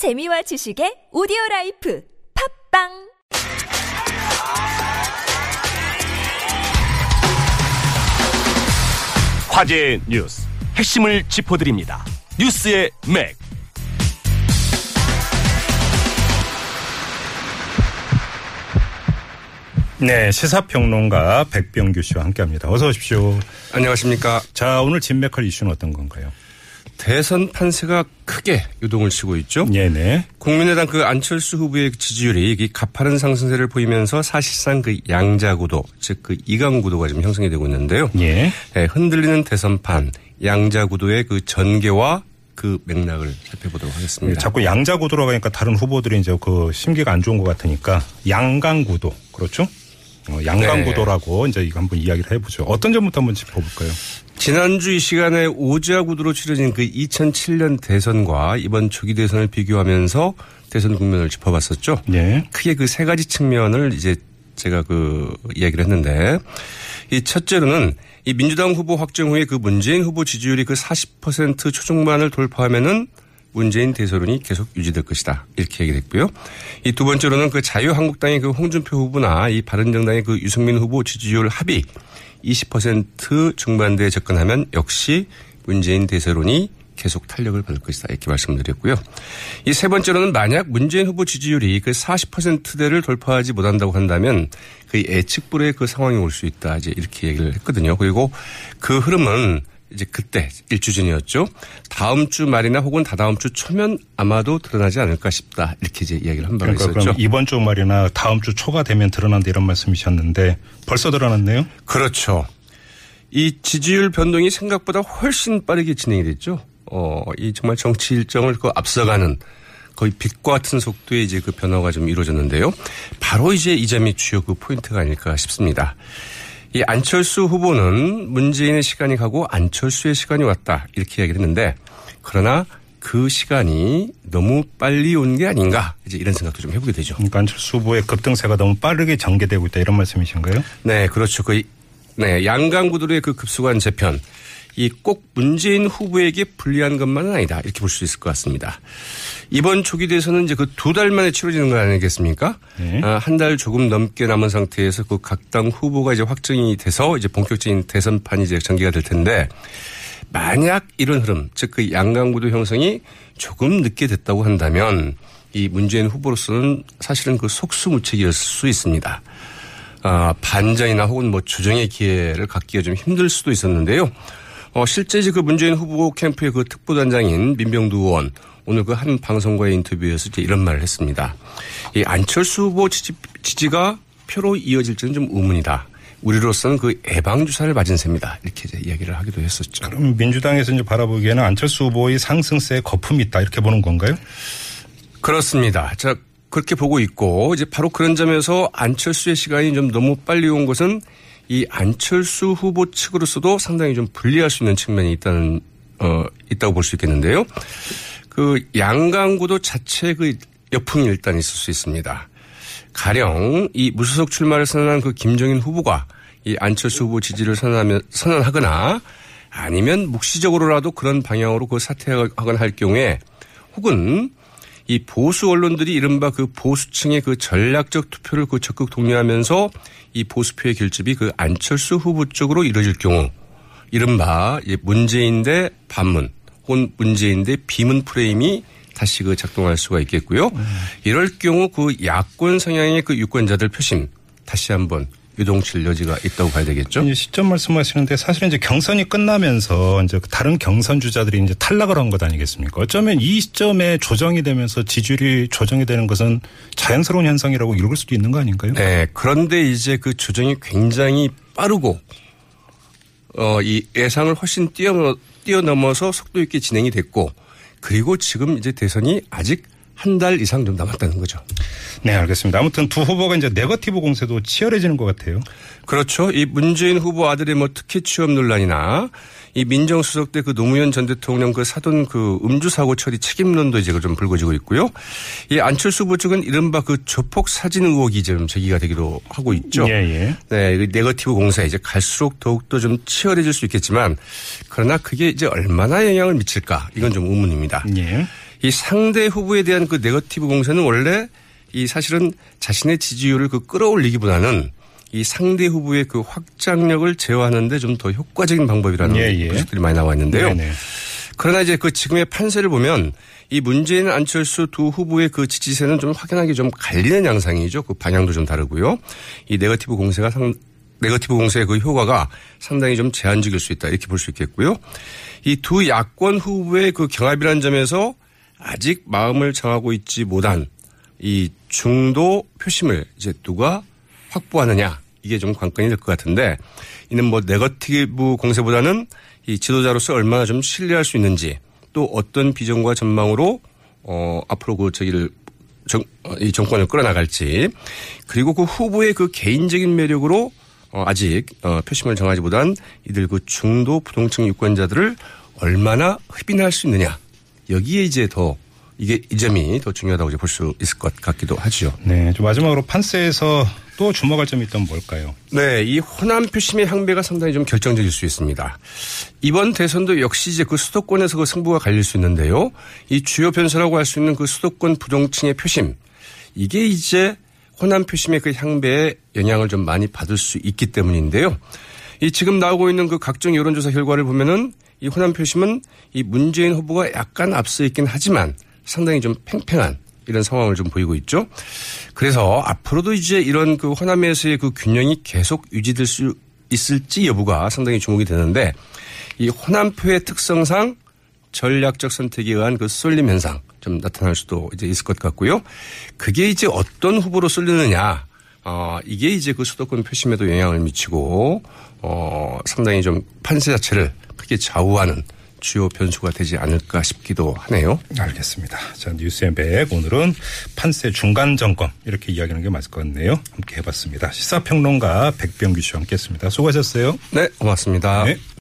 재미와 지식의 오디오 라이프 팟빵 화제의 뉴스 핵심을 짚어드립니다. 뉴스의 맥. 네, 시사평론가 백병규 씨와 함께합니다. 어서 오십시오. 안녕하십니까. 자, 오늘 진맥할 이슈는 어떤 건가요? 대선 판세가 크게 유동을 치고 있죠. 네네. 국민의당 그 안철수 후보의 지지율이 이 가파른 상승세를 보이면서 사실상 그 양자구도, 즉 그 이강구도가 지금 형성이 되고 있는데요. 예. 네, 흔들리는 대선판 양자구도의 그 전개와 그 맥락을 살펴보도록 하겠습니다. 자꾸 양자구도라고 하니까 다른 후보들이 이제 그 심기가 안 좋은 것 같으니까 양강구도. 그렇죠? 어, 양강구도라고 이제 이거 한번 이야기를 해보죠. 어떤 점부터 한번 짚어볼까요? 지난주 이 시간에 오지아 구도로 치러진 그 2007년 대선과 이번 조기 대선을 비교하면서 대선 국면을 짚어봤었죠. 네. 크게 그 세 가지 측면을 이제 제가 그 이야기를 했는데 이 첫째로는 이 민주당 후보 확정 후에 그 문재인 후보 지지율이 그 40% 초중반을 돌파하면은 문재인 대선론이 계속 유지될 것이다. 이렇게 얘기를 했고요. 이 두 번째로는 그 자유한국당의 그 홍준표 후보나 이 바른정당의 그 유승민 후보 지지율 합이 20% 중반대에 접근하면 역시 문재인 대세론이 계속 탄력을 받을 것이다. 이렇게 말씀드렸고요. 이 세 번째로는 만약 문재인 후보 지지율이 그 40%대를 돌파하지 못한다고 한다면 그 예측불의 그 상황이 올 수 있다. 이제 이렇게 얘기를 했거든요. 그리고 그 흐름은 이제 그때 일주 전이었죠. 다음 주 말이나 혹은 다다음 주 초면 아마도 드러나지 않을까 싶다. 이렇게 이제 이야기를 한 바가 그러니까 있었죠. 이번 주 말이나 다음 주 초가 되면 드러난다 이런 말씀이셨는데 벌써 드러났네요? 그렇죠. 이 지지율 변동이 생각보다 훨씬 빠르게 진행이 됐죠. 어, 이 정말 정치 일정을 그 앞서가는 거의 빛과 같은 속도의 이제 그 변화가 좀 이루어졌는데요. 바로 이제 이 점이 주요 그 포인트가 아닐까 싶습니다. 이 안철수 후보는 문재인의 시간이 가고 안철수의 시간이 왔다. 이렇게 이야기를 했는데 그러나 그 시간이 너무 빨리 온 게 아닌가. 이제 이런 생각도 좀 해보게 되죠. 그러니까 안철수 후보의 급등세가 너무 빠르게 전개되고 있다 이런 말씀이신가요? 네, 그렇죠. 그, 네, 양강구들의 그 급수관 재편. 이 꼭 문재인 후보에게 불리한 것만은 아니다. 이렇게 볼 수 있을 것 같습니다. 이번 초기 대선은 이제 그 두 달 만에 치러지는 거 아니겠습니까? 네. 아, 한달 조금 넘게 남은 상태에서 그 각 당 후보가 이제 확정이 돼서 이제 본격적인 대선판이 이제 전개가 될 텐데 만약 이런 흐름, 즉 그 양강구도 형성이 조금 늦게 됐다고 한다면 이 문재인 후보로서는 사실은 그 속수무책이었을 수 있습니다. 아, 반전이나 혹은 뭐 조정의 기회를 갖기가 좀 힘들 수도 있었는데요. 어, 실제 그 문재인 후보 캠프의 그 특보단장인 민병두 의원 오늘 그 한 방송과의 인터뷰에서 이제 이런 말을 했습니다. 이 안철수 후보 지지, 지지가 표로 이어질지는 좀 의문이다. 우리로서는 그 예방 주사를 맞은 셈이다. 이렇게 이제 이야기를 하기도 했었죠. 그럼 민주당에서 이제 바라보기에는 안철수 후보의 상승세에 거품이 있다 이렇게 보는 건가요? 그렇습니다. 자, 그렇게 보고 있고 이제 바로 그런 점에서 안철수의 시간이 좀 너무 빨리 온 것은 이 안철수 후보 측으로서도 상당히 좀 불리할 수 있는 측면이 있다는 어 있다고 볼 수 있겠는데요. 그 양강구도 자체 그 여풍이 일단 있을 수 있습니다. 가령 이 무소속 출마를 선언한 그 김정인 후보가 이 안철수 후보 지지를 선언하면 선언하거나 아니면 묵시적으로라도 그런 방향으로 그 사퇴하거나 할 경우에 혹은 이 보수 언론들이 이른바 그 보수층의 그 전략적 투표를 그 적극 독려하면서 이 보수표의 결집이 그 안철수 후보 쪽으로 이루어질 경우 이른바 문재인 대 반문 혹은 문재인 대 비문 프레임이 다시 그 작동할 수가 있겠고요. 이럴 경우 그 야권 성향의 그 유권자들 표심 다시 한번 유동칠 여지가 있다고 봐야 되겠죠. 이제 시점 말씀하시는데 사실은 이제 경선이 끝나면서 이제 다른 경선 주자들이 이제 탈락을 한 것 아니겠습니까? 어쩌면 이 시점에 조정이 되면서 지지율이 조정이 되는 것은 자연스러운 현상이라고 읽을 수도 있는 거 아닌가요? 네. 그런데 이제 그 조정이 굉장히 빠르고 어, 이 예상을 훨씬 뛰어넘, 뛰어넘어서 속도 있게 진행이 됐고 그리고 지금 이제 대선이 아직 한 달 이상 좀 남았다는 거죠. 네, 알겠습니다. 아무튼 두 후보가 이제 네거티브 공세도 치열해지는 것 같아요. 그렇죠. 이 문재인 후보 아들의 뭐 특혜 취업 논란이나 이 민정수석 때 그 노무현 전 대통령 그 사돈 그 음주 사고 처리 책임론도 이제 좀 불거지고 있고요. 이 안철수 후보 측은 이른바 그 조폭 사진 의혹이 지금 제기가 되기도 하고 있죠. 예, 예. 네, 이 네거티브 공세 이제 갈수록 더욱더 좀 치열해질 수 있겠지만 그러나 그게 이제 얼마나 영향을 미칠까 이건 좀 의문입니다. 예. 이 상대 후보에 대한 그 네거티브 공세는 원래 이 사실은 자신의 지지율을 그 끌어올리기보다는 이 상대 후보의 그 확장력을 제어하는데 좀 더 효과적인 방법이라는 예, 예. 분석들이 많이 나와 있는데요. 네네. 그러나 이제 그 지금의 판세를 보면 이 문재인 안철수 두 후보의 그 지지세는 좀 확연하게 좀 갈리는 양상이죠. 그 방향도 좀 다르고요. 이 네거티브 공세가 상 네거티브 공세의 그 효과가 상당히 좀 제한적일 수 있다 이렇게 볼 수 있겠고요. 이 두 야권 후보의 그 경합이라는 점에서 아직 마음을 정하고 있지 못한 이 중도 표심을 이제 누가 확보하느냐 이게 좀 관건이 될 것 같은데 이는 뭐 네거티브 공세보다는 이 지도자로서 얼마나 좀 신뢰할 수 있는지 또 어떤 비전과 전망으로 어 앞으로 그 저기를 정, 어, 이 정권을 끌어나갈지 그리고 그 후보의 그 개인적인 매력으로 어 아직 어 표심을 정하지보단 이들 그 중도 부동층 유권자들을 얼마나 흡인할 수 있느냐 여기에 이제 더 이게 이 점이 더 중요하다고 볼수 있을 것 같기도 하죠. 네, 좀 마지막으로 판세에서 또 주목할 점이 있다면 뭘까요? 네, 이 호남 표심의 향배가 상당히 좀 결정적일 수 있습니다. 이번 대선도 역시 이제 그 수도권에서 그 승부가 갈릴 수 있는데요. 이 주요 변수라고 할 수 있는 그 수도권 부동층의 표심. 이게 이제 호남 표심의 그 향배에 영향을 좀 많이 받을 수 있기 때문인데요. 이 지금 나오고 있는 그 각종 여론조사 결과를 보면은 이 호남 표심은 이 문재인 후보가 약간 앞서 있긴 하지만 상당히 좀 팽팽한 이런 상황을 좀 보이고 있죠. 그래서 앞으로도 이제 이런 그 호남에서의 그 균형이 계속 유지될 수 있을지 여부가 상당히 주목이 되는데 이 호남표의 특성상 전략적 선택에 의한 그 쏠림 현상 좀 나타날 수도 이제 있을 것 같고요. 그게 이제 어떤 후보로 쏠리느냐. 어, 이게 이제 그 수도권 표심에도 영향을 미치고, 어, 상당히 좀 판세 자체를 크게 좌우하는 주요 변수가 되지 않을까 싶기도 하네요. 알겠습니다. 자, 뉴스의 맥 오늘은 판세 중간 점검 이렇게 이야기하는 게 맞을 것 같네요. 함께 해봤습니다. 시사평론가 백병규 씨와 함께했습니다. 수고하셨어요. 네, 고맙습니다. 네.